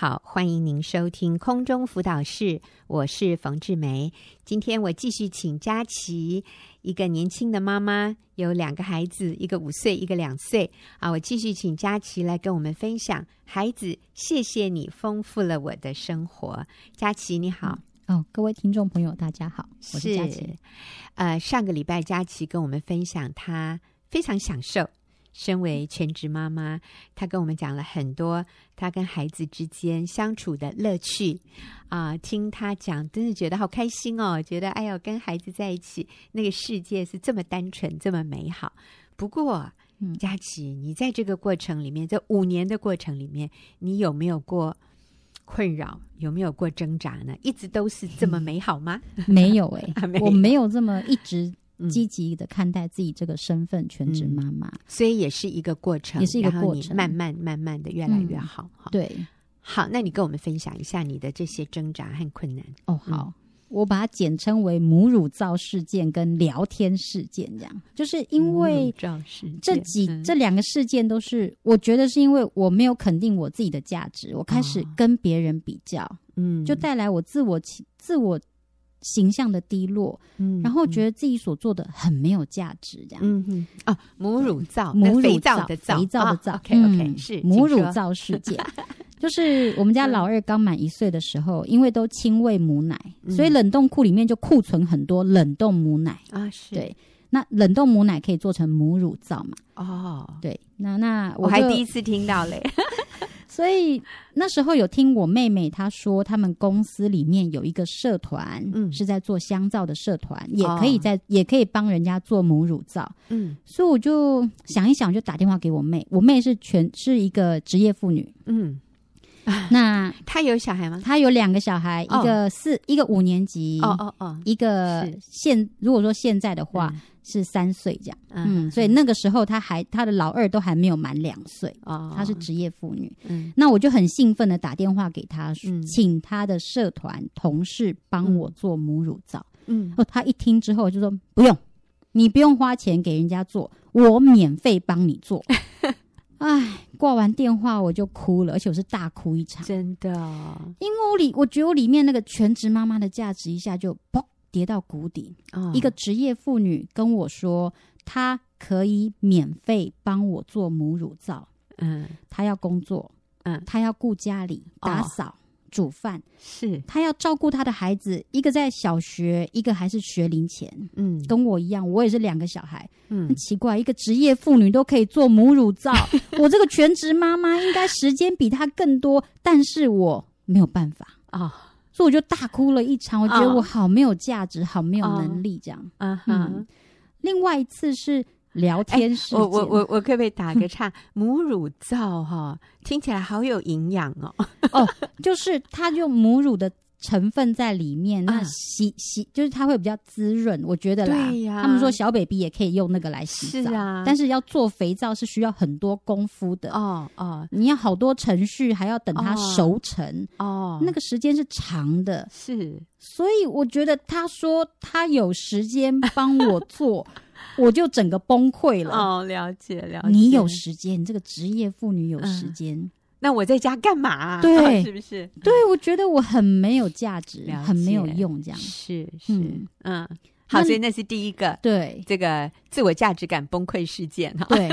好，欢迎您收听空中辅导室，我是冯志梅。今天我继续请佳琪，一个年轻的妈妈，有两个孩子，一个五岁，一个两岁。啊，我继续请佳琪来跟我们分享。孩子，谢谢你丰富了我的生活。佳琪，你好。哦，各位听众朋友，大家好，我是佳琪。呃，上个礼拜佳琪跟我们分享，她非常享受。身为全职妈妈，她跟我们讲了很多她跟孩子之间相处的乐趣啊、呃！听她讲，真是觉得好开心哦！觉得哎呦，跟孩子在一起，那个世界是这么单纯，这么美好。不过，嗯，佳琪，你在这个过程里面，这五年的过程里面，你有没有过困扰？有没有过挣扎呢？一直都是这么 美好吗？嗯、没有哎、欸，我没有这么一直。积极的看待自己这个身份，全职妈妈、嗯，所以也是一个过程，也是一个过程，慢慢慢慢的越来越好。嗯、对，好，那你跟我们分享一下你的这些挣扎和困难。哦，好，嗯、我把它简称为母乳皂事件跟聊天事件，这样，就是因为这几、嗯、这两个事件都是，我觉得是因为我没有肯定我自己的价值，我开始跟别人比较，嗯，就带来我自我自我。形象的低落，嗯，然后觉得自己所做的很没有价值，这样，嗯嗯啊，母乳皂，母乳皂的皂，肥皂的皂，OK OK，是母乳皂事件，就是我们家老二刚满一岁的时候，因为都亲喂母奶，所以冷冻库里面就库存很多冷冻母奶。啊，是。对，那冷冻母奶可以做成母乳皂嘛？哦，对，那那我还第一次听到嘞。所以那时候有听我妹妹她说，他们公司里面有一个社团，嗯，是在做香皂的社团，嗯，也可以在，哦，也可以帮人家做母乳皂，嗯，所以我就想一想，就打电话给我妹。我妹是全是一个职业妇女，嗯，那他有小孩吗？他有两个小孩，哦，一个四，一个五年级，哦哦哦，一个现如果说现在的话。嗯。是三岁这样，嗯，嗯，所以那个时候他还他的老二都还没有满两岁，哦，他是职业妇女，嗯，那我就很兴奋的打电话给他，嗯，请他的社团同事帮我做母乳皂，嗯，哦，他一听之后就说不用，你不用花钱给人家做，我免费帮你做，哎，挂完电话我就哭了，而且我是大哭一场，真的，因为我里我觉得我里面那个全职妈妈的价值一下就砰。跌到谷底。哦、一个职业妇女跟我说，她可以免费帮我做母乳皂。嗯，她要工作，嗯，她要顾家里、打扫、哦、煮饭，是他要照顾他的孩子，一个在小学，一个还是学龄前。嗯，跟我一样，我也是两个小孩。嗯，很奇怪，一个职业妇女都可以做母乳皂，我这个全职妈妈应该时间比她更多，但是我没有办法啊。哦所以我就大哭了一场，我觉得我好没有价值，oh. 好没有能力，这样。Uh huh. 嗯，另外一次是聊天时间，我我我我可不可以打个岔？母乳皂哈，听起来好有营养哦。哦，就是它用母乳的。成分在里面，那洗洗就是它会比较滋润，我觉得啦。对呀，他们说小 baby 也可以用那个来洗澡，是啊。但是要做肥皂是需要很多功夫的哦哦，你要好多程序，还要等它熟成哦，那个时间是长的。是，所以我觉得他说他有时间帮我做，我就整个崩溃了。哦，了解了解。你有时间，你这个职业妇女有时间。那我在家干嘛啊？对，是不是？对，我觉得我很没有价值，很没有用，这样是是嗯，好，所以那是第一个对这个自我价值感崩溃事件哈。对。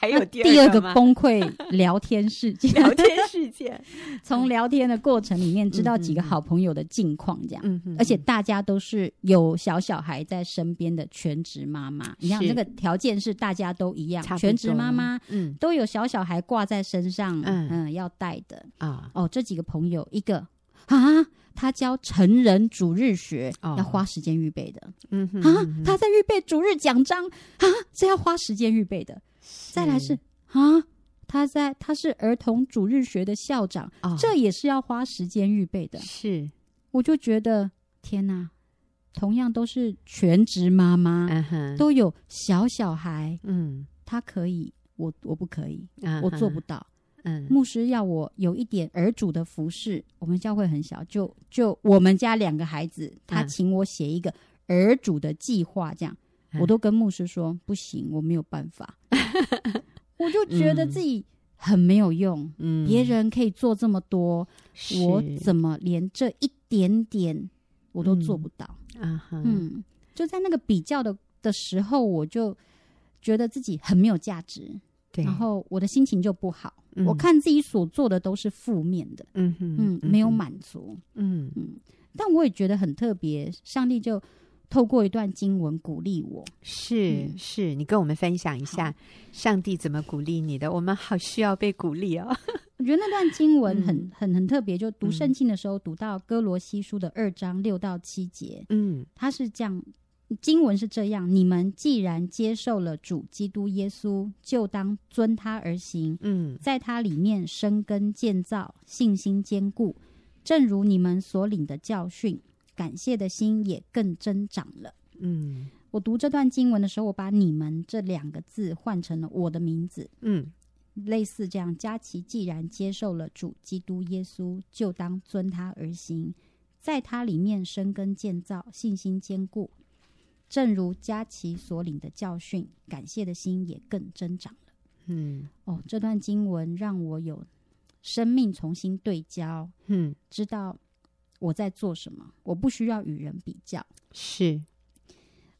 还有第二，个崩溃聊天事件，聊天事件，从聊天的过程里面知道几个好朋友的近况，这样，而且大家都是有小小孩在身边的全职妈妈。是你看，这个条件是大家都一样，全职妈妈，嗯，都有小小孩挂在身上，嗯。嗯，要带的。啊。哦，这几个朋友，一个啊，他教成人主日学，哦、要花时间预备的，嗯哼，啊，他在预备主日奖章，啊，这要花时间预备的。再来是啊，他在他是儿童主日学的校长，哦、这也是要花时间预备的。是，我就觉得天哪，同样都是全职妈妈，嗯、都有小小孩，嗯，他可以，我我不可以，嗯、我做不到。嗯，牧师要我有一点儿主的服饰，我们教会很小，就就我们家两个孩子，他请我写一个儿主的计划，这样。我都跟牧师说不行，我没有办法，我就觉得自己很没有用。嗯，别人可以做这么多，我怎么连这一点点我都做不到？嗯，啊、嗯，就在那个比较的的时候，我就觉得自己很没有价值，对，然后我的心情就不好。嗯、我看自己所做的都是负面的，嗯哼嗯，没有满足，嗯嗯。但我也觉得很特别，上帝就透过一段经文鼓励我。是、嗯、是，你跟我们分享一下上帝怎么鼓励你的？我们好需要被鼓励哦。我觉得那段经文很很很特别，就读圣经的时候读到哥罗西书的二章六到七节，嗯，他是这样。经文是这样：你们既然接受了主基督耶稣，就当遵他而行。嗯，在他里面生根建造，信心坚固。正如你们所领的教训，感谢的心也更增长了。嗯，我读这段经文的时候，我把“你们”这两个字换成了我的名字。嗯，类似这样：佳琪既然接受了主基督耶稣，就当遵他而行，在他里面生根建造，信心坚固。正如佳琪所领的教训，感谢的心也更增长了。嗯，哦，这段经文让我有生命重新对焦。嗯，知道我在做什么，我不需要与人比较。是，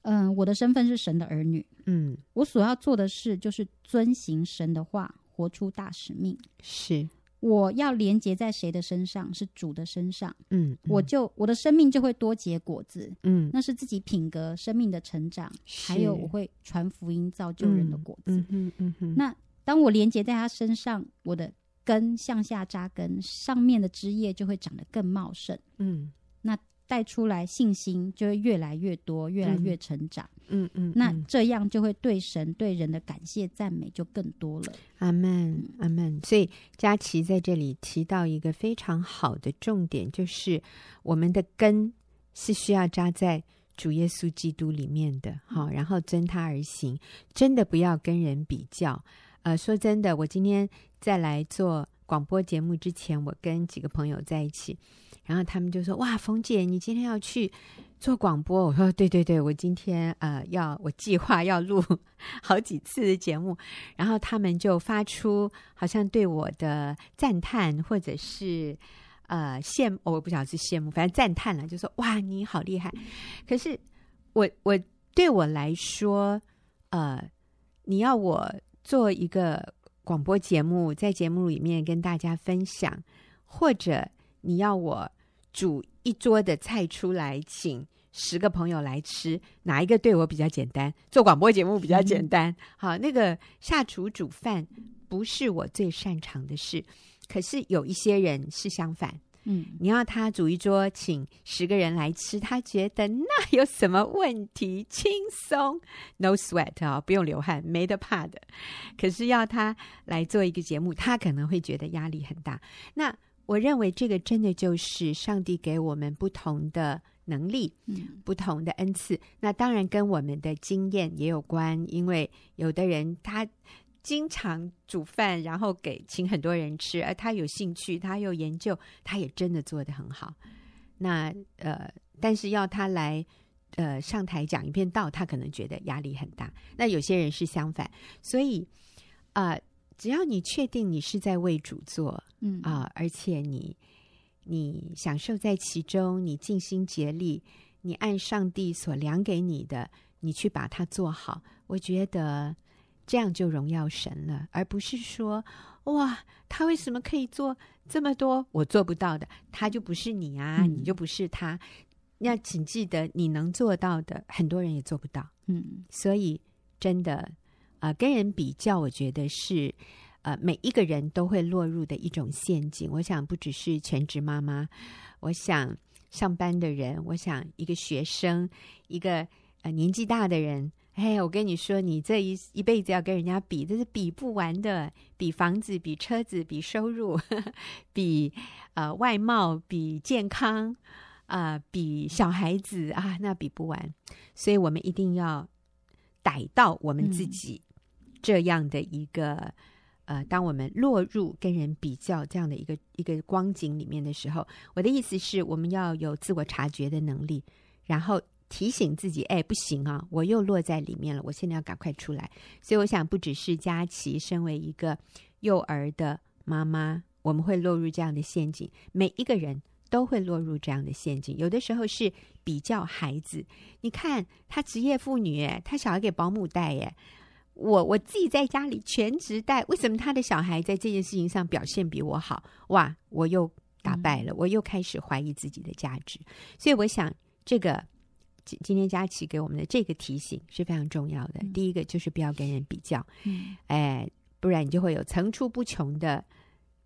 嗯、呃，我的身份是神的儿女。嗯，我所要做的事就是遵行神的话，活出大使命。是。我要连接在谁的身上？是主的身上。嗯，嗯，我就我的生命就会多结果子。嗯，那是自己品格、生命的成长，还有我会传福音、造就人的果子。嗯嗯嗯嗯。那当我连接在他身上，我的根向下扎根，上面的枝叶就会长得更茂盛。嗯，那。带出来信心就会越来越多，越来越成长。嗯嗯，嗯，那这样就会对神对人的感谢赞美就更多了。阿门，阿门。所以佳琪在这里提到一个非常好的重点，就是我们的根是需要扎在主耶稣基督里面的。好，然后遵他而行，真的不要跟人比较。呃，说真的，我今天在来做广播节目之前，我跟几个朋友在一起。然后他们就说：“哇，冯姐，你今天要去做广播？”我说：“对对对，我今天呃要我计划要录 好几次的节目。”然后他们就发出好像对我的赞叹，或者是呃羡慕，我不晓得是羡慕，反正赞叹了，就说：“哇，你好厉害！”可是我我对我来说，呃，你要我做一个广播节目，在节目里面跟大家分享，或者你要我。煮一桌的菜出来，请十个朋友来吃，哪一个对我比较简单？做广播节目比较简单。嗯、好，那个下厨煮饭不是我最擅长的事，可是有一些人是相反。嗯，你要他煮一桌，请十个人来吃，他觉得那有什么问题？轻松，no sweat 啊，不用流汗，没得怕的。可是要他来做一个节目，他可能会觉得压力很大。那。我认为这个真的就是上帝给我们不同的能力，嗯，不同的恩赐。那当然跟我们的经验也有关，因为有的人他经常煮饭，然后给请很多人吃，而他有兴趣，他又研究，他也真的做得很好。那呃，但是要他来呃上台讲一遍道，他可能觉得压力很大。那有些人是相反，所以啊。呃只要你确定你是在为主做，嗯啊、呃，而且你你享受在其中，你尽心竭力，你按上帝所量给你的，你去把它做好，我觉得这样就荣耀神了，而不是说哇，他为什么可以做这么多，我做不到的，他就不是你啊，嗯、你就不是他。那请记得，你能做到的，很多人也做不到。嗯，所以真的。啊、呃，跟人比较，我觉得是，呃，每一个人都会落入的一种陷阱。我想，不只是全职妈妈，我想上班的人，我想一个学生，一个呃年纪大的人，哎，我跟你说，你这一一辈子要跟人家比，这是比不完的。比房子，比车子，比收入，呵 呵比呃外貌，比健康，啊、呃，比小孩子啊，那比不完。所以我们一定要逮到我们自己。嗯这样的一个呃，当我们落入跟人比较这样的一个一个光景里面的时候，我的意思是，我们要有自我察觉的能力，然后提醒自己：哎，不行啊，我又落在里面了，我现在要赶快出来。所以，我想，不只是佳琪身为一个幼儿的妈妈，我们会落入这样的陷阱。每一个人都会落入这样的陷阱。有的时候是比较孩子，你看她职业妇女，哎，她小孩给保姆带，耶。我我自己在家里全职带，为什么他的小孩在这件事情上表现比我好？哇，我又打败了，我又开始怀疑自己的价值。所以我想，这个今今天佳琪给我们的这个提醒是非常重要的。第一个就是不要跟人比较，哎，不然你就会有层出不穷的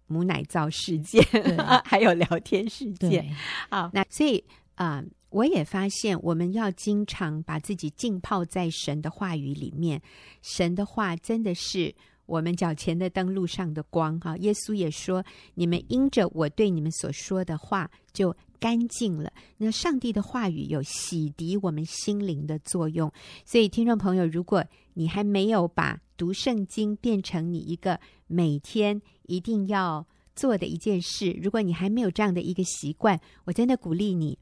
母奶皂事件，还有聊天事件。好，那所以啊。呃我也发现，我们要经常把自己浸泡在神的话语里面。神的话真的是我们脚前的灯，路上的光。哈，耶稣也说：“你们因着我对你们所说的话，就干净了。”那上帝的话语有洗涤我们心灵的作用。所以，听众朋友，如果你还没有把读圣经变成你一个每天一定要做的一件事，如果你还没有这样的一个习惯，我真的鼓励你。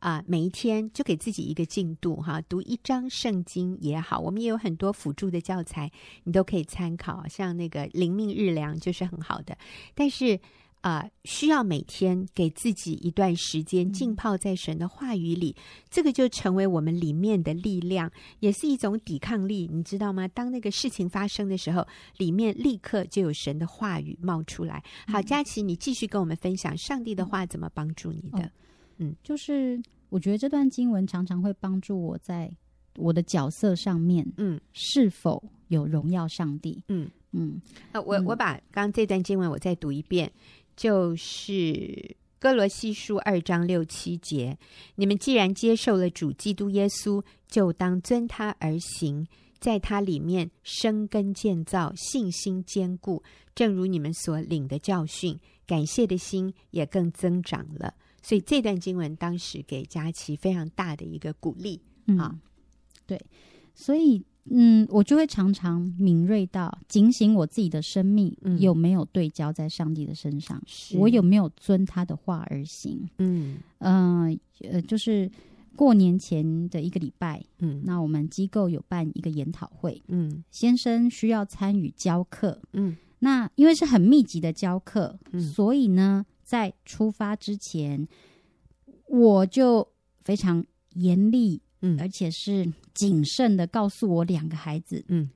啊，每一天就给自己一个进度哈，读一章圣经也好，我们也有很多辅助的教材，你都可以参考，像那个灵命日粮就是很好的。但是啊，需要每天给自己一段时间浸泡在神的话语里，这个就成为我们里面的力量，也是一种抵抗力，你知道吗？当那个事情发生的时候，里面立刻就有神的话语冒出来。好，佳琪，你继续跟我们分享上帝的话怎么帮助你的。哦嗯，就是我觉得这段经文常常会帮助我在我的角色上面，嗯，是否有荣耀上帝？嗯嗯，那我我把刚刚这段经文我再读一遍，就是哥罗西书二章六七节：你们既然接受了主基督耶稣，就当遵他而行，在他里面生根建造，信心坚固，正如你们所领的教训，感谢的心也更增长了。所以这段经文当时给佳琪非常大的一个鼓励啊、嗯，对，所以嗯，我就会常常敏锐到警醒我自己的生命有没有对焦在上帝的身上，嗯、我有没有遵他的话而行？嗯嗯。呃，呃，就是过年前的一个礼拜，嗯，那我们机构有办一个研讨会，嗯，先生需要参与教课，嗯，那因为是很密集的教课，嗯，所以呢。在出发之前，我就非常严厉，嗯，而且是谨慎的告诉我两个孩子，嗯，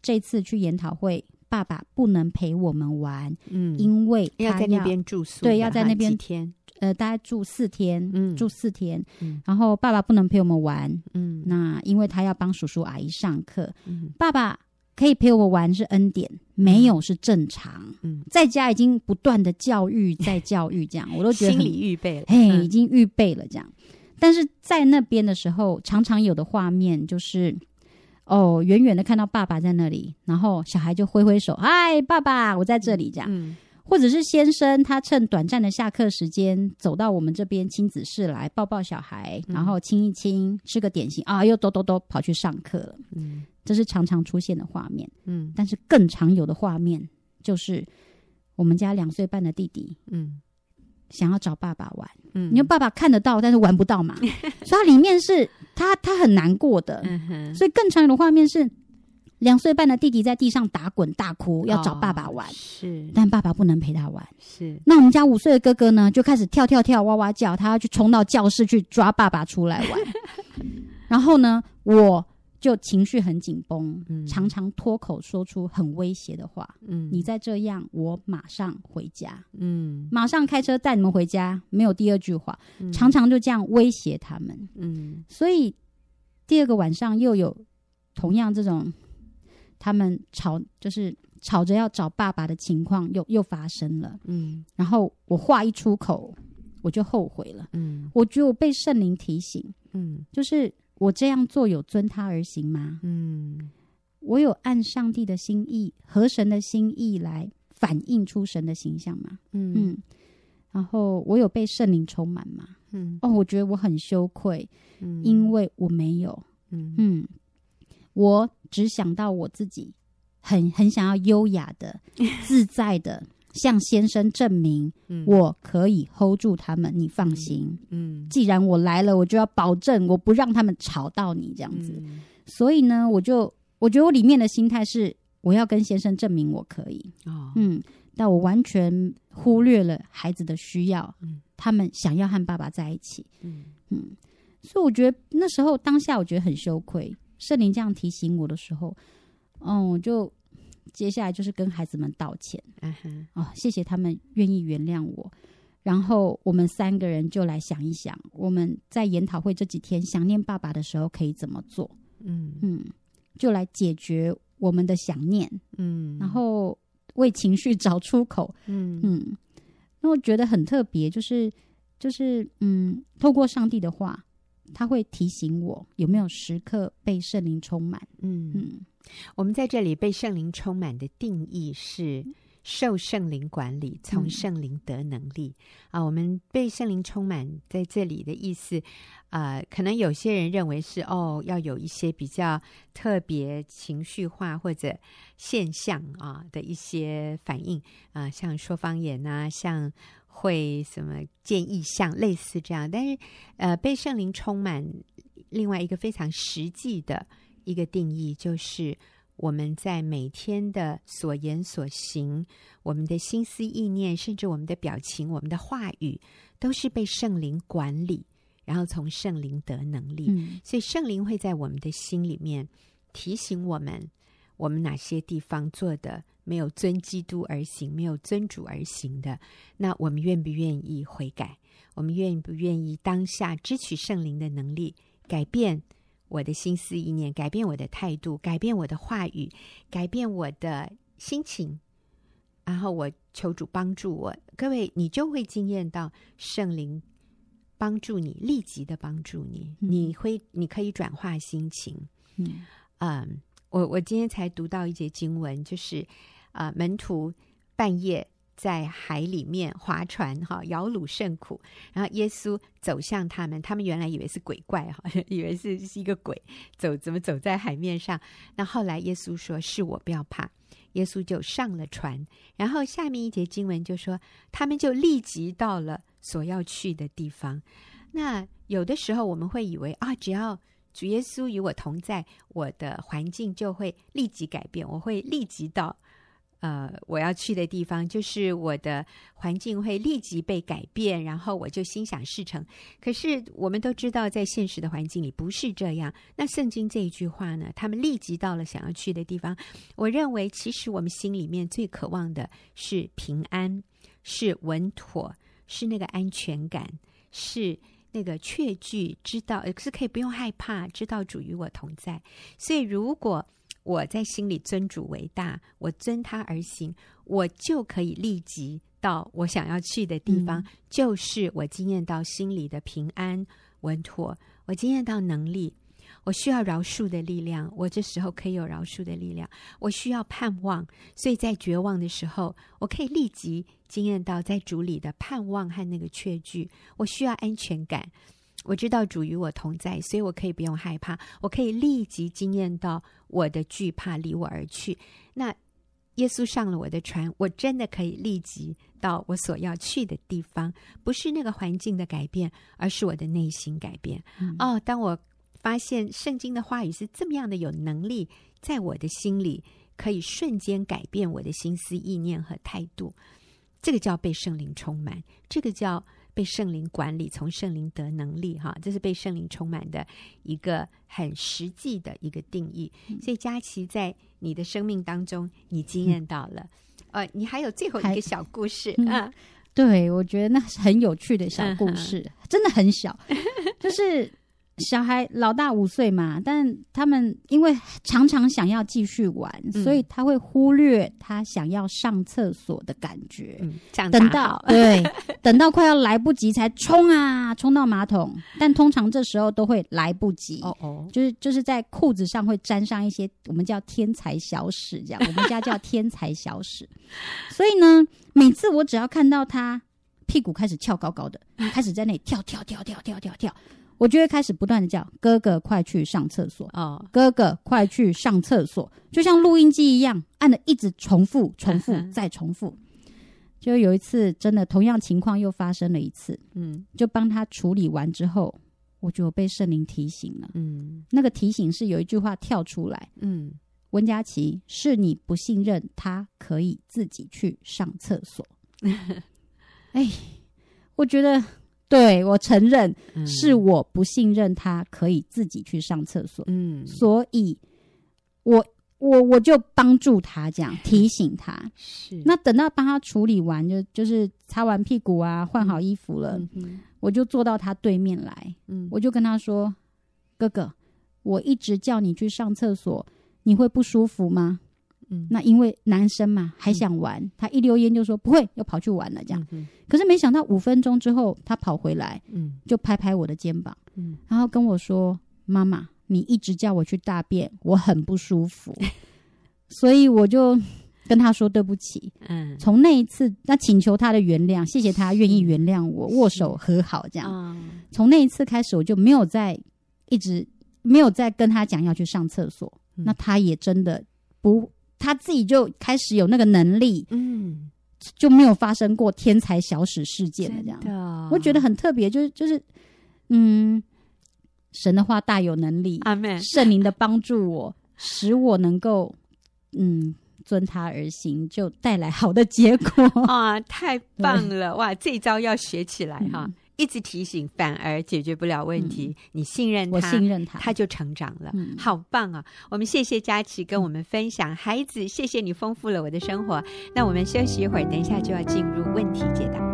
这次去研讨会，爸爸不能陪我们玩，嗯，因为他在那边住宿，对，要在那边几天，呃，大概住四天，嗯，住四天，嗯，然后爸爸不能陪我们玩，嗯，那因为他要帮叔叔阿姨上课，嗯，爸爸。可以陪我玩是恩典，没有是正常。嗯，在家已经不断的教育，在教育这样，我都觉得心理预备了，嘿，已经预备了这样。但是在那边的时候，常常有的画面就是，哦，远远的看到爸爸在那里，然后小孩就挥挥手，嗨，爸爸，我在这里这样。嗯，或者是先生他趁短暂的下课时间走到我们这边亲子室来抱抱小孩，然后亲一亲，吃个点心啊，又哆哆哆跑去上课了。嗯。这是常常出现的画面，嗯，但是更常有的画面就是我们家两岁半的弟弟，嗯，想要找爸爸玩，嗯，因为爸爸看得到，但是玩不到嘛，所以他里面是他他很难过的，嗯哼，所以更长远的画面是两岁半的弟弟在地上打滚大哭，要找爸爸玩，哦，是，但爸爸不能陪他玩，是。那我们家五岁的哥哥呢，就开始跳跳跳，哇哇叫，他要去冲到教室去抓爸爸出来玩，然后呢，我。就情绪很紧绷，嗯、常常脱口说出很威胁的话。嗯，你再这样，我马上回家。嗯，马上开车带你们回家，没有第二句话。嗯、常常就这样威胁他们。嗯，所以第二个晚上又有同样这种他们吵，就是吵着要找爸爸的情况又又发生了。嗯，然后我话一出口，我就后悔了。嗯，我觉得我被圣灵提醒。嗯，就是。我这样做有遵他而行吗？嗯，我有按上帝的心意和神的心意来反映出神的形象吗？嗯嗯，然后我有被圣灵充满吗？嗯，哦，我觉得我很羞愧，嗯，因为我没有，嗯嗯，我只想到我自己很很想要优雅的、自在的。向先生证明，我可以 hold 住他们，嗯、你放心。嗯，既然我来了，我就要保证我不让他们吵到你这样子。嗯、所以呢，我就我觉得我里面的心态是我要跟先生证明我可以。哦，嗯，但我完全忽略了孩子的需要。嗯，他们想要和爸爸在一起。嗯嗯，所以我觉得那时候当下我觉得很羞愧。圣灵这样提醒我的时候，嗯，我就接下来就是跟孩子们道歉。嗯哼，哦，谢谢他们愿意原谅我。然后我们三个人就来想一想，我们在研讨会这几天想念爸爸的时候可以怎么做？嗯嗯，就来解决我们的想念。嗯，然后为情绪找出口。嗯嗯，那我觉得很特别，就是就是嗯，透过上帝的话，他会提醒我有没有时刻被圣灵充满。嗯嗯，我们在这里被圣灵充满的定义是。受圣灵管理，从圣灵得能力、嗯、啊！我们被圣灵充满，在这里的意思，啊、呃，可能有些人认为是哦，要有一些比较特别情绪化或者现象啊的一些反应啊，像说方言啊，像会什么见异象，类似这样。但是，呃，被圣灵充满，另外一个非常实际的一个定义就是。我们在每天的所言所行，我们的心思意念，甚至我们的表情、我们的话语，都是被圣灵管理，然后从圣灵得能力。嗯。所以圣灵会在我们的心里面提醒我们，我们哪些地方做的没有遵基督而行，没有遵主而行的，那我们愿不愿意悔改？我们愿不愿意当下支取圣灵的能力，改变？我的心思意念，改变我的态度，改变我的话语，改变我的心情，然后我求主帮助我。各位，你就会惊艳到圣灵帮助你，立即的帮助你。嗯、你会，你可以转化心情。嗯，嗯我我今天才读到一节经文，就是啊、呃，门徒半夜。在海里面划船，哈，摇橹甚苦。然后耶稣走向他们，他们原来以为是鬼怪，哈，以为是是一个鬼走，怎么走在海面上？那后来耶稣说：“是我，不要怕。”耶稣就上了船。然后下面一节经文就说，他们就立即到了所要去的地方。那有的时候我们会以为啊，只要主耶稣与我同在，我的环境就会立即改变，我会立即到。呃，我要去的地方就是我的环境会立即被改变，然后我就心想事成。可是我们都知道，在现实的环境里不是这样。那圣经这一句话呢？他们立即到了想要去的地方。我认为，其实我们心里面最渴望的是平安，是稳妥，是那个安全感，是那个确据，知道是可以不用害怕，知道主与我同在。所以如果我在心里尊主为大，我遵他而行，我就可以立即到我想要去的地方。嗯、就是我经验到心里的平安稳妥，我经验到能力，我需要饶恕的力量，我这时候可以有饶恕的力量。我需要盼望，所以在绝望的时候，我可以立即经验到在主里的盼望和那个确据。我需要安全感。我知道主与我同在，所以我可以不用害怕，我可以立即经验到我的惧怕离我而去。那耶稣上了我的船，我真的可以立即到我所要去的地方，不是那个环境的改变，而是我的内心改变。嗯、哦，当我发现圣经的话语是这么样的有能力，在我的心里可以瞬间改变我的心思意念和态度，这个叫被圣灵充满，这个叫。被圣灵管理，从圣灵得能力，哈，这是被圣灵充满的一个很实际的一个定义。所以佳琪在你的生命当中，你经验到了，呃，你还有最后一个小故事啊？对，我觉得那是很有趣的小故事，真的很小，就是。小孩老大五岁嘛，但他们因为常常想要继续玩，嗯、所以他会忽略他想要上厕所的感觉。嗯、等到对，等到快要来不及才冲啊，冲到马桶。但通常这时候都会来不及，哦哦，就是就是在裤子上会沾上一些我们叫天才小屎，这样我们家叫天才小屎。所以呢，每次我只要看到他屁股开始翘高高的，开始在那里跳跳跳跳跳跳跳。我就会开始不断的叫哥哥，快去上厕所哦！哥哥，快去上厕所，就像录音机一样，按的一直重复、重复再重复。就有一次，真的同样情况又发生了一次，嗯，就帮他处理完之后，我就被圣灵提醒了，嗯，那个提醒是有一句话跳出来，嗯，温佳琪，是你不信任他可以自己去上厕所。哎，我觉得，对，我承认，是我不信任他可以自己去上厕所。嗯，所以我我我就帮助他这样 提醒他。是，那等到帮他处理完，就就是擦完屁股啊，换好衣服了，嗯、我就坐到他对面来。嗯，我就跟他说：“哥哥，我一直叫你去上厕所。”你会不舒服吗？嗯，那因为男生嘛，还想玩，嗯、他一溜烟就说不会，又跑去玩了这样。可是没想到五分钟之后，他跑回来，嗯，就拍拍我的肩膀，嗯，然后跟我说：“妈妈，你一直叫我去大便，我很不舒服。”所以我就跟他说对不起。嗯，从那一次，那请求他的原谅，谢谢他愿意原谅我，握手和好这样。从那一次开始，我就没有再一直没有再跟他讲要去上厕所。那他也真的不，他自己就开始有那个能力，嗯，就没有发生过天才小史事件了。这样，我觉得很特别，就是就是，嗯，神的话大有能力，阿门。圣灵的帮助我，使我能够，嗯，遵他而行，就带来好的结果啊！太棒了，哇，这一招要学起来哈。一直提醒，反而解决不了问题。嗯、你信任他，我信任他，他就成长了。嗯、好棒啊！我们谢谢佳琪跟我们分享，孩子，谢谢你丰富了我的生活。那我们休息一会儿，等一下就要进入问题解答。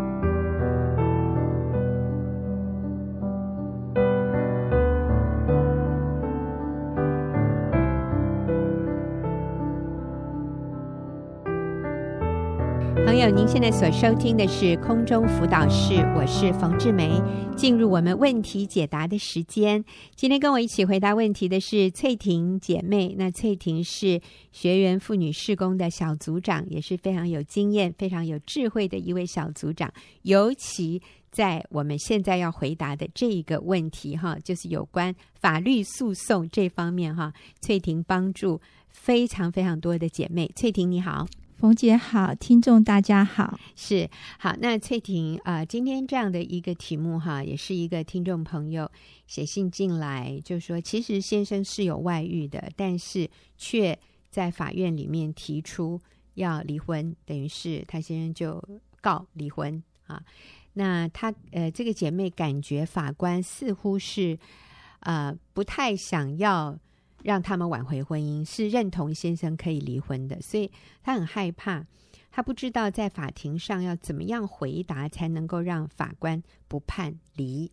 您现在所收听的是空中辅导室，我是冯志梅。进入我们问题解答的时间。今天跟我一起回答问题的是翠婷姐妹。那翠婷是学员妇女事工的小组长，也是非常有经验、非常有智慧的一位小组长。尤其在我们现在要回答的这一个问题，哈，就是有关法律诉讼这方面，哈，翠婷帮助非常非常多的姐妹。翠婷你好。冯姐好，听众大家好，是好。那翠婷啊、今天这样的一个题目哈，也是一个听众朋友写信进来，就说其实先生是有外遇的，但是却在法院里面提出要离婚，等于是他先生就告离婚啊。那他呃，这个姐妹感觉法官似乎是呃不太想要。让他们挽回婚姻，是认同先生可以离婚的，所以他很害怕，他不知道在法庭上要怎么样回答才能够让法官不判离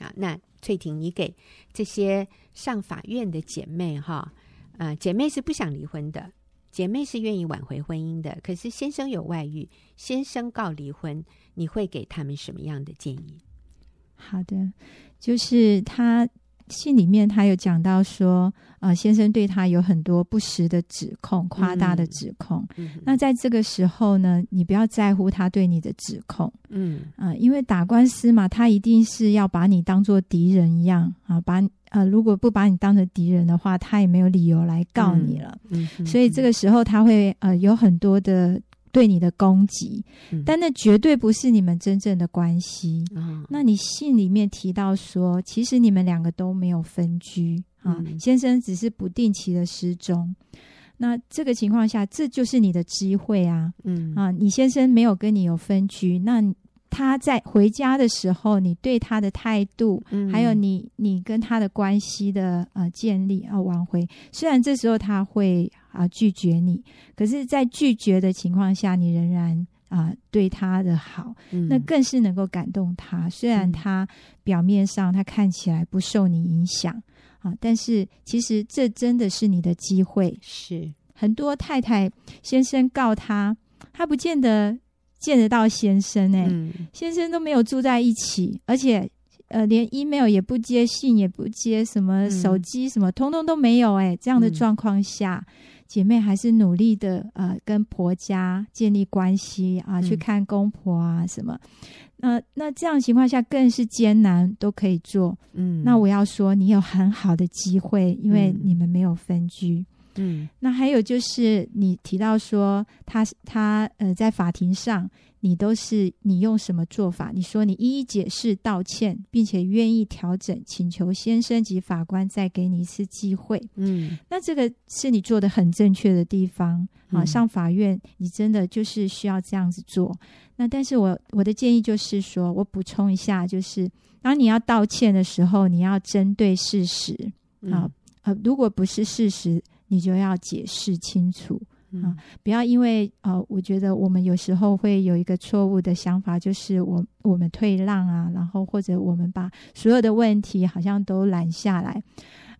啊。那翠婷，你给这些上法院的姐妹哈，呃，姐妹是不想离婚的，姐妹是愿意挽回婚姻的，可是先生有外遇，先生告离婚，你会给他们什么样的建议？好的，就是他。信里面他有讲到说，呃，先生对他有很多不实的指控、夸大的指控。那在这个时候呢，你不要在乎他对你的指控，嗯啊、呃，因为打官司嘛，他一定是要把你当做敌人一样啊，把呃，如果不把你当成敌人的话，他也没有理由来告你了。嗯，嗯所以这个时候他会呃有很多的。对你的攻击，但那绝对不是你们真正的关系。嗯、那你信里面提到说，其实你们两个都没有分居啊，嗯、先生只是不定期的失踪。那这个情况下，这就是你的机会啊。嗯啊，你先生没有跟你有分居，那他在回家的时候，你对他的态度，嗯、还有你你跟他的关系的呃建立啊挽回，虽然这时候他会。啊，拒绝你，可是，在拒绝的情况下，你仍然啊对他的好，嗯、那更是能够感动他。虽然他表面上他看起来不受你影响啊，但是其实这真的是你的机会。是很多太太先生告他，他不见得见得到先生哎、欸，嗯、先生都没有住在一起，而且呃连 email 也不接，信也不接，什么手机什么、嗯、通通都没有哎、欸，这样的状况下。嗯姐妹还是努力的，呃，跟婆家建立关系啊，去看公婆啊什么。那、呃、那这样情况下更是艰难，都可以做。嗯，那我要说，你有很好的机会，因为你们没有分居。嗯，那还有就是你提到说他他呃在法庭上。你都是你用什么做法？你说你一一解释、道歉，并且愿意调整，请求先生及法官再给你一次机会。嗯，那这个是你做的很正确的地方。啊，上法院你真的就是需要这样子做。那但是我我的建议就是说，我补充一下，就是当你要道歉的时候，你要针对事实啊，呃，如果不是事实，你就要解释清楚。啊，不要因为呃，我觉得我们有时候会有一个错误的想法，就是我我们退让啊，然后或者我们把所有的问题好像都揽下来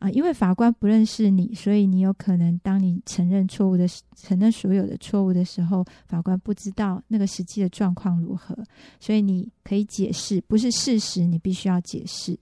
啊，因为法官不认识你，所以你有可能当你承认错误的承认所有的错误的时候，法官不知道那个实际的状况如何，所以你可以解释，不是事实，你必须要解释。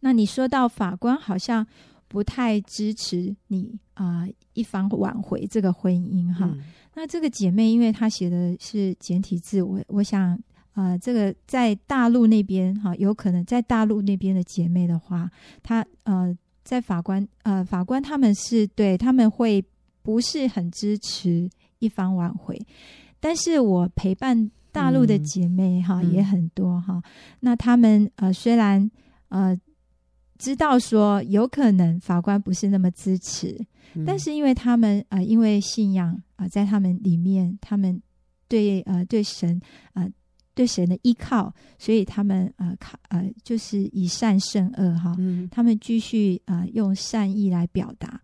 那你说到法官好像。不太支持你啊、呃，一方挽回这个婚姻哈。嗯、那这个姐妹，因为她写的是简体字，我我想啊、呃，这个在大陆那边哈，有可能在大陆那边的姐妹的话，她呃，在法官呃，法官他们是对他们会不是很支持一方挽回，但是我陪伴大陆的姐妹哈、嗯、也很多哈。那他们呃，虽然呃。知道说有可能法官不是那么支持，嗯、但是因为他们呃，因为信仰啊、呃，在他们里面，他们对呃对神啊、呃、对神的依靠，所以他们啊靠呃就是以善胜恶哈，嗯、他们继续啊、呃、用善意来表达。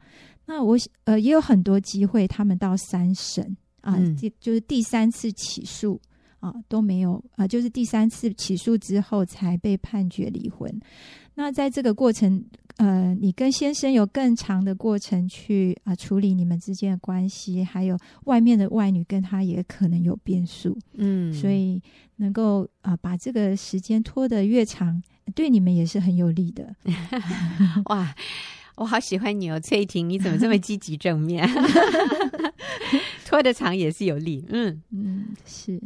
那我呃也有很多机会，他们到三审啊，呃嗯、就是第三次起诉啊、呃、都没有啊、呃，就是第三次起诉之后才被判决离婚。那在这个过程，呃，你跟先生有更长的过程去啊、呃、处理你们之间的关系，还有外面的外女跟他也可能有变数，嗯，所以能够啊、呃、把这个时间拖得越长，对你们也是很有利的。哇，我好喜欢你哦，翠婷，你怎么这么积极正面？拖得长也是有利，嗯嗯，是。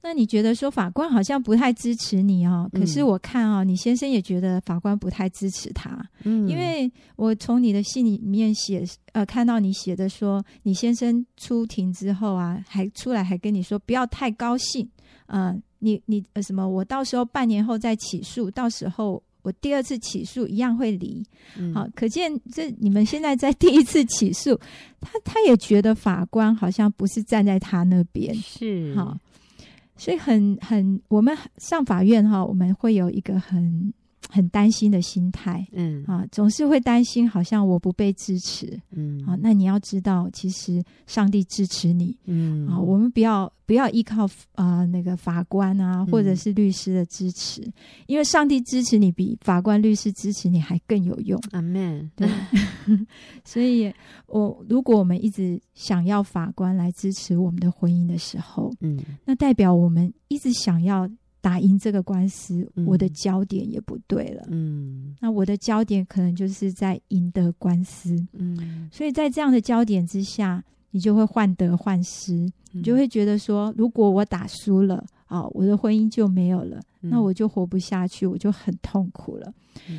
那你觉得说法官好像不太支持你哦？可是我看哦，你先生也觉得法官不太支持他。嗯，因为我从你的信里面写，呃，看到你写的说，你先生出庭之后啊，还出来还跟你说不要太高兴。呃，你你呃什么？我到时候半年后再起诉，到时候我第二次起诉一样会离。嗯，好，可见这你们现在在第一次起诉，他他也觉得法官好像不是站在他那边。是，好。所以很很，我们上法院哈，我们会有一个很很担心的心态，嗯。啊，总是会担心，好像我不被支持，嗯。啊，那你要知道，其实上帝支持你，嗯。啊，我们不要不要依靠啊、呃、那个法官啊或者是律师的支持，嗯、因为上帝支持你比法官律师支持你还更有用。阿门。对，所以我如果我们一直想要法官来支持我们的婚姻的时候，嗯，那代表我们一直想要。打赢这个官司，我的焦点也不对了。嗯，那我的焦点可能就是在赢得官司。嗯，所以在这样的焦点之下，你就会患得患失，你就会觉得说，如果我打输了，哦，我的婚姻就没有了，那我就活不下去，我就很痛苦了。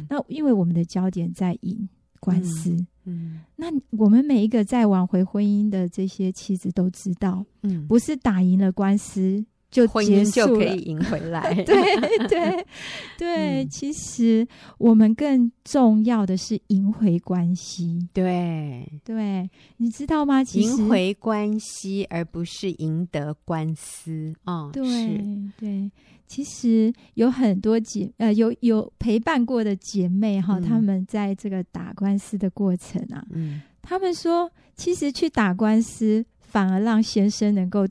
那因为我们的焦点在赢官司。嗯，那我们每一个在挽回婚姻的这些妻子都知道，嗯，不是打赢了官司。就婚姻就可以赢回来，对对对。嗯、其实我们更重要的是赢回关系，对对，你知道吗？其实赢回关系，而不是赢得官司。哦，对对。其实有很多姐呃，有有陪伴过的姐妹哈，她、嗯、们在这个打官司的过程啊，嗯，她们说，其实去打官司反而让先生能够。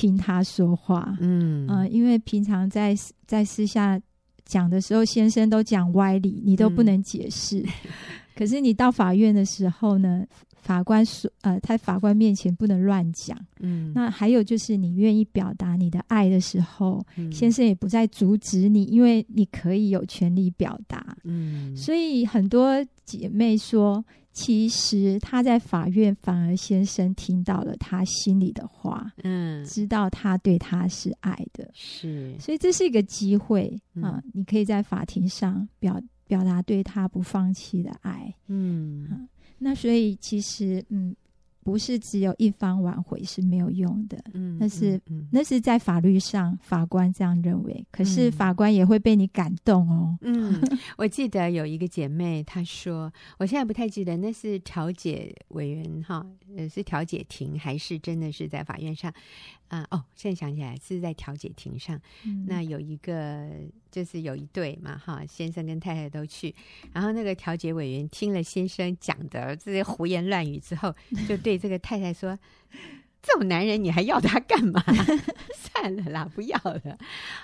听他说话，嗯、呃、因为平常在在私下讲的时候，先生都讲歪理，你都不能解释。嗯、可是你到法院的时候呢，法官说，呃，在法官面前不能乱讲。嗯，那还有就是你愿意表达你的爱的时候，嗯、先生也不再阻止你，因为你可以有权利表达。嗯，所以很多姐妹说。其实他在法院，反而先生听到了他心里的话，嗯，知道他对他是爱的，是，所以这是一个机会啊！你可以在法庭上表表达对他不放弃的爱，嗯，那所以其实嗯。不是只有一方挽回是没有用的，嗯，那是、嗯、那是在法律上法官这样认为，可是法官也会被你感动哦。嗯，我记得有一个姐妹她说，我现在不太记得那是调解委员哈，呃，是调解庭还是真的是在法院上？啊哦，现在想起来是在调解庭上，嗯、那有一个就是有一对嘛哈，先生跟太太都去，然后那个调解委员听了先生讲的这些胡言乱语之后，就对这个太太说：“这种男人你还要他干嘛？算了啦，不要了。”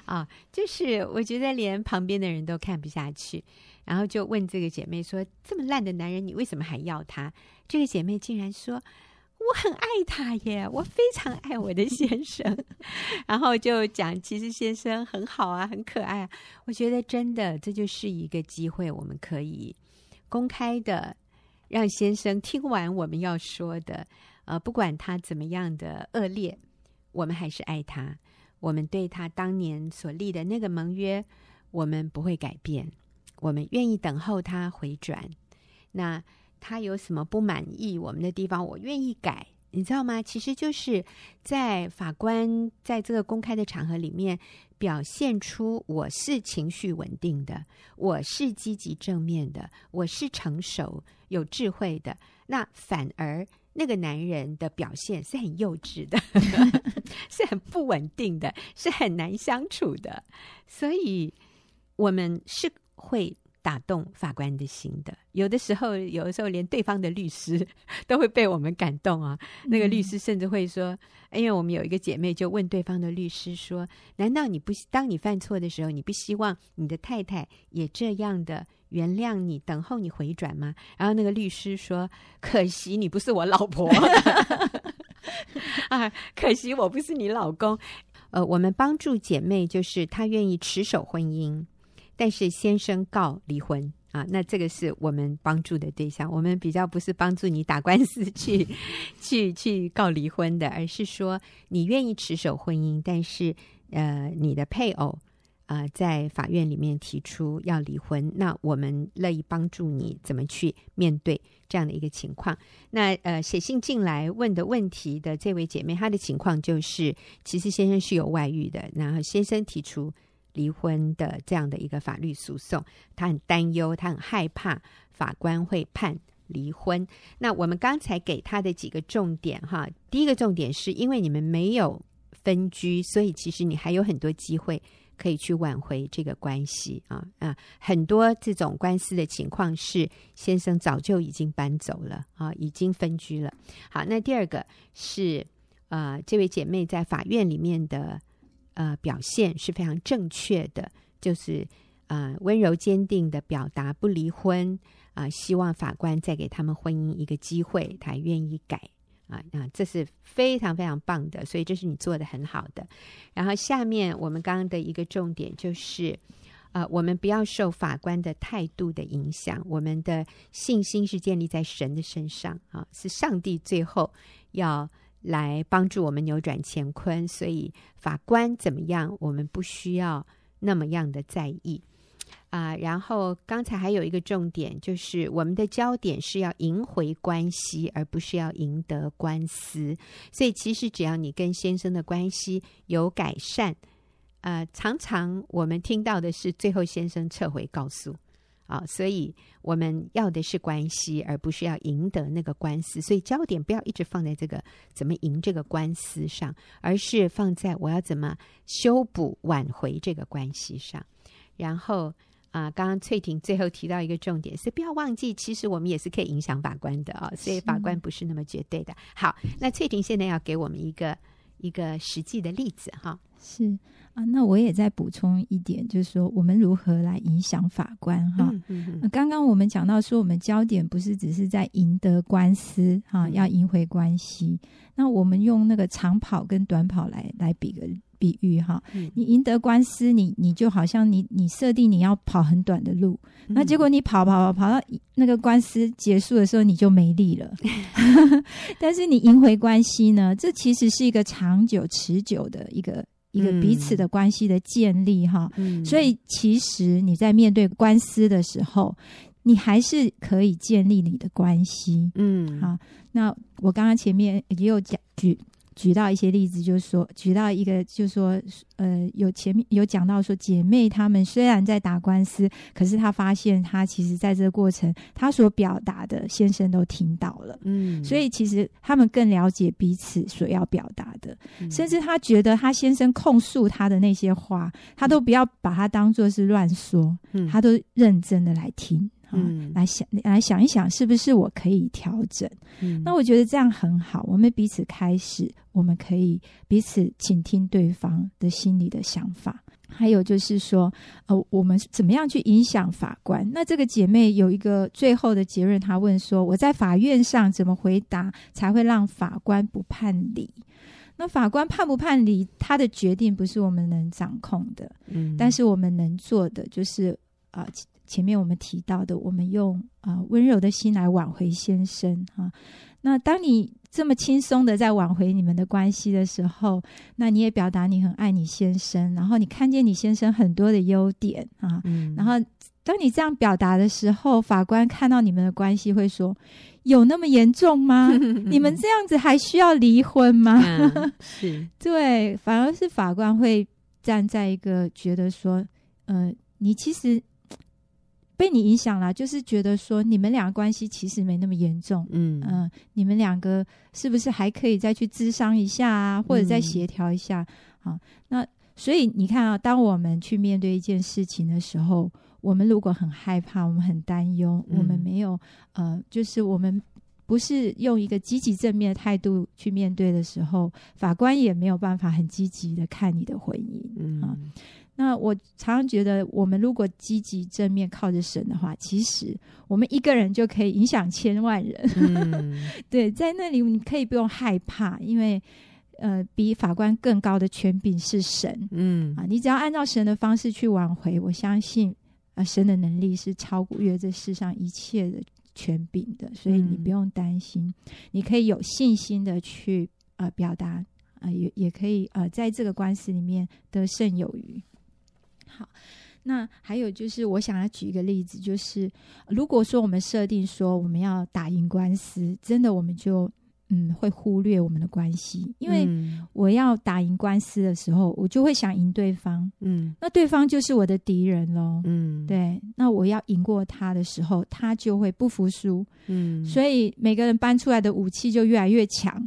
啊，就是我觉得连旁边的人都看不下去，然后就问这个姐妹说：“这么烂的男人，你为什么还要他？”这个姐妹竟然说。我很爱他耶，我非常爱我的先生。然后就讲，其实先生很好啊，很可爱啊。我觉得真的，这就是一个机会，我们可以公开的让先生听完我们要说的。呃，不管他怎么样的恶劣，我们还是爱他。我们对他当年所立的那个盟约，我们不会改变。我们愿意等候他回转。那。他有什么不满意我们的地方，我愿意改，你知道吗？其实就是在法官在这个公开的场合里面表现出我是情绪稳定的，我是积极正面的，我是成熟有智慧的。那反而那个男人的表现是很幼稚的，是很不稳定的，是很难相处的。所以我们是会。打动法官的心的，有的时候，有的时候连对方的律师 都会被我们感动啊。那个律师甚至会说：“因为我们有一个姐妹就问对方的律师说：‘难道你不当你犯错的时候，你不希望你的太太也这样的原谅你，等候你回转吗？’”然后那个律师说：“可惜你不是我老婆 啊，可惜我不是你老公。”呃，我们帮助姐妹，就是她愿意持守婚姻。但是先生告离婚啊，那这个是我们帮助的对象。我们比较不是帮助你打官司去 去去告离婚的，而是说你愿意持守婚姻，但是呃，你的配偶啊、呃、在法院里面提出要离婚，那我们乐意帮助你怎么去面对这样的一个情况。那呃，写信进来问的问题的这位姐妹，她的情况就是，其实先生是有外遇的，然后先生提出。离婚的这样的一个法律诉讼，他很担忧，他很害怕法官会判离婚。那我们刚才给他的几个重点哈，第一个重点是因为你们没有分居，所以其实你还有很多机会可以去挽回这个关系啊啊！很多这种官司的情况是先生早就已经搬走了啊，已经分居了。好，那第二个是呃，这位姐妹在法院里面的。呃，表现是非常正确的，就是呃温柔坚定的表达不离婚啊、希望法官再给他们婚姻一个机会，他愿意改啊啊、呃，这是非常非常棒的，所以这是你做得很好的。然后下面我们刚刚的一个重点就是，呃，我们不要受法官的态度的影响，我们的信心是建立在神的身上啊，是上帝最后要。来帮助我们扭转乾坤，所以法官怎么样，我们不需要那么样的在意啊、然后刚才还有一个重点，就是我们的焦点是要赢回关系，而不是要赢得官司。所以其实只要你跟先生的关系有改善，呃，常常我们听到的是最后先生撤回告诉。啊，所以我们要的是关系，而不是要赢得那个官司。所以焦点不要一直放在这个怎么赢这个官司上，而是放在我要怎么修补、挽回这个关系上。然后啊，刚刚翠婷最后提到一个重点是，不要忘记，其实我们也是可以影响法官的啊。所以法官不是那么绝对的。好，那翠婷现在要给我们一个一个实际的例子哈。是。啊，那我也再补充一点，就是说我们如何来影响法官哈。嗯嗯刚刚我们讲到说，我们焦点不是只是在赢得官司哈，要赢回关系。那我们用那个长跑跟短跑来来比个比喻哈。你赢得官司，你你就好像你你设定你要跑很短的路，那结果你跑跑跑跑到那个官司结束的时候，你就没力了。但是你赢回关系呢，这其实是一个长久持久的一个。一个彼此的关系的建立，哈、嗯，所以其实你在面对官司的时候，你还是可以建立你的关系。嗯，好，那我刚刚前面也有讲举。举到一些例子，就是说，举到一个，就是说，呃，有前面有讲到说，姐妹她们虽然在打官司，可是她发现她其实在这个过程，她所表达的先生都听到了，嗯，所以其实他们更了解彼此所要表达的，嗯、甚至她觉得她先生控诉她的那些话，她都不要把它当做是乱说，嗯，她都认真的来听。嗯，来想来想一想，是不是我可以调整？嗯，那我觉得这样很好。我们彼此开始，我们可以彼此倾听对方的心里的想法。还有就是说，呃，我们怎么样去影响法官？那这个姐妹有一个最后的结论，她问说：“我在法院上怎么回答才会让法官不判离？那法官判不判离，他的决定不是我们能掌控的。嗯，但是我们能做的就是啊。呃”前面我们提到的，我们用啊呃、温柔的心来挽回先生啊。那当你这么轻松的在挽回你们的关系的时候，那你也表达你很爱你先生，然后你看见你先生很多的优点啊。嗯。然后当你这样表达的时候，法官看到你们的关系会说：有那么严重吗？你们这样子还需要离婚吗？嗯、是。对，反而是法官会站在一个觉得说，呃，你其实。被你影响了，就是觉得说你们俩关系其实没那么严重，嗯嗯、呃，你们两个是不是还可以再去咨商一下啊，或者再协调一下？好、嗯，那所以你看啊，当我们去面对一件事情的时候，我们如果很害怕，我们很担忧，嗯、我们没有呃，就是我们不是用一个积极正面的态度去面对的时候，法官也没有办法很积极的看你的婚姻，嗯。啊那我常常觉得，我们如果积极正面靠着神的话，其实我们一个人就可以影响千万人。嗯、对，在那里你可以不用害怕，因为呃，比法官更高的权柄是神。嗯啊，你只要按照神的方式去挽回，我相信啊、呃，神的能力是超过于这世上一切的权柄的，所以你不用担心，嗯、你可以有信心的去呃表达啊、呃，也也可以呃，在这个官司里面得胜有余。好，那还有就是，我想要举一个例子，就是如果说我们设定说我们要打赢官司，真的我们就嗯会忽略我们的关系，因为我要打赢官司的时候，我就会想赢对方，嗯，那对方就是我的敌人喽，嗯，对，那我要赢过他的时候，他就会不服输，嗯，所以每个人搬出来的武器就越来越强，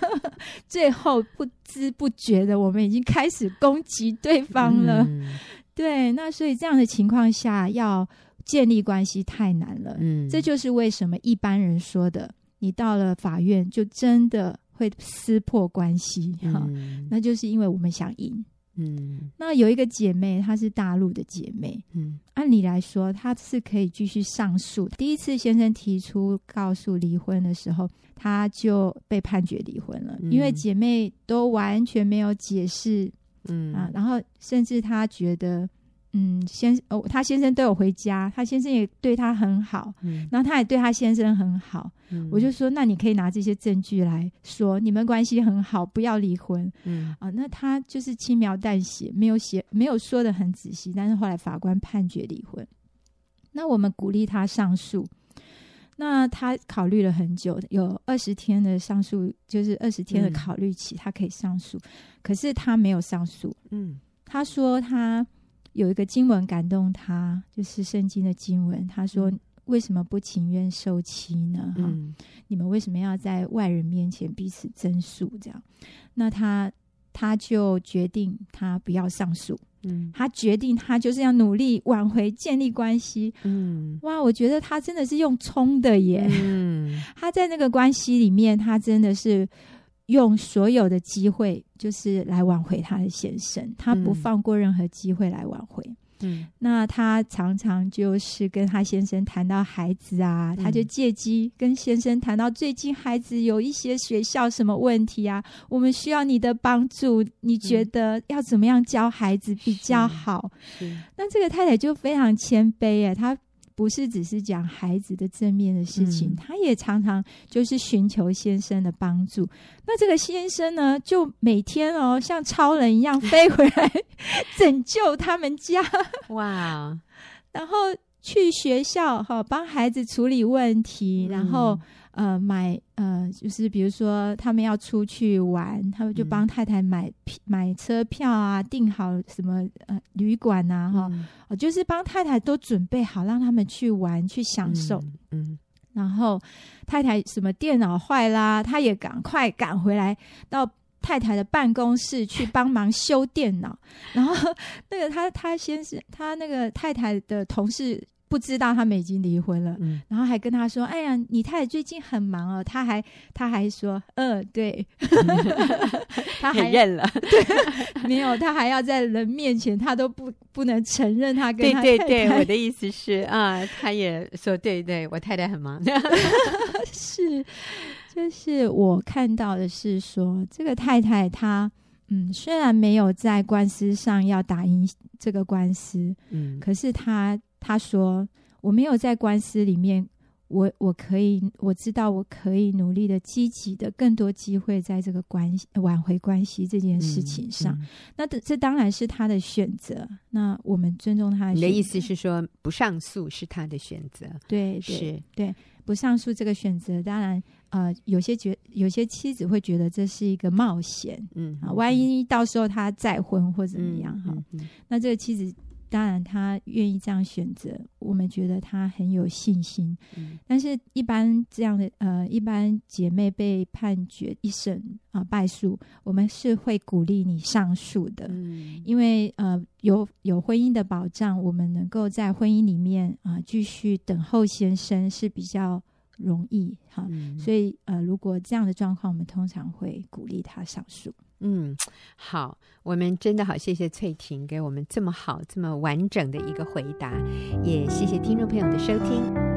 最后不知不觉的，我们已经开始攻击对方了。嗯 对，那所以这样的情况下，要建立关系太难了。嗯，这就是为什么一般人说的，你到了法院就真的会撕破关系哈、嗯。那就是因为我们想赢。嗯，那有一个姐妹，她是大陆的姐妹。嗯，按理来说，她是可以继续上诉。第一次先生提出告诉离婚的时候，她就被判决离婚了，嗯、因为姐妹都完全没有解释。嗯。啊，然后甚至他觉得，嗯，先哦，他先生都有回家，他先生也对他很好，嗯，然后他也对他先生很好，嗯，我就说，那你可以拿这些证据来说，你们关系很好，不要离婚，嗯。啊，那他就是轻描淡写，没有写，没有说的很仔细，但是后来法官判决离婚，那我们鼓励他上诉。那他考虑了很久，有二十天的上诉，就是二十天的考虑期，他可以上诉。嗯。可是他没有上诉。嗯，他说他有一个经文感动他，就是圣经的经文。他说：“为什么不情愿受欺呢？哈，嗯，你们为什么要在外人面前彼此争诉？这样？”那他他就决定他不要上诉。嗯，他决定，他就是要努力挽回、建立关系。嗯，哇，我觉得他真的是用冲的耶。嗯，他在那个关系里面，他真的是用所有的机会，就是来挽回他的先生，他不放过任何机会来挽回。嗯，那他常常就是跟他先生谈到孩子啊，他就借机跟先生谈到最近孩子有一些学校什么问题啊，我们需要你的帮助，你觉得要怎么样教孩子比较好？那这个太太就非常谦卑耶，她。不是只是讲孩子的正面的事情，他、嗯、也常常就是寻求先生的帮助。那这个先生呢，就每天哦，像超人一样飞回来拯救他们家。哇！然后去学校哈，帮孩子处理问题，然后呃买呃，就是比如说他们要出去玩，他们就帮太太买买车票啊，订好什么呃旅馆啊哈，嗯、就是帮太太都准备好，让他们去玩去享受。嗯，嗯然后太太什么电脑坏啦，他也赶快赶回来到。太太的办公室去帮忙修电脑，然后 那个他他先是他那个太太的同事不知道他们已经离婚了，嗯、然后还跟他说：“哎呀，你太太最近很忙哦。”他还他还说：“嗯、呃，对。”他还认了，对，没有，他还要在人面前，他都不不能承认他跟他太太。对对对，我的意思是啊，他也说：“对对，我太太很忙。”是。就是我看到的是说，这个太太她嗯，虽然没有在官司上要打赢这个官司，嗯，可是她她说我没有在官司里面，我我可以我知道我可以努力的积极的更多机会在这个关系挽回关系这件事情上，嗯嗯、那这这当然是他的选择，那我们尊重他的选择。你的意思是说不上诉是他的选择？对，对是对。不上诉这个选择，当然，呃，有些觉有些妻子会觉得这是一个冒险，嗯啊，万一到时候他再婚或怎么样哈，嗯嗯、那这个妻子。当然，他愿意这样选择，我们觉得他很有信心。嗯、但是，一般这样的呃，一般姐妹被判决一审啊、呃、败诉，我们是会鼓励你上诉的，嗯、因为呃有有婚姻的保障，我们能够在婚姻里面啊、呃、继续等候先生是比较容易哈。嗯、所以呃，如果这样的状况，我们通常会鼓励他上诉。嗯，好，我们真的好，谢谢翠婷给我们这么好、这么完整的一个回答，也谢谢听众朋友的收听。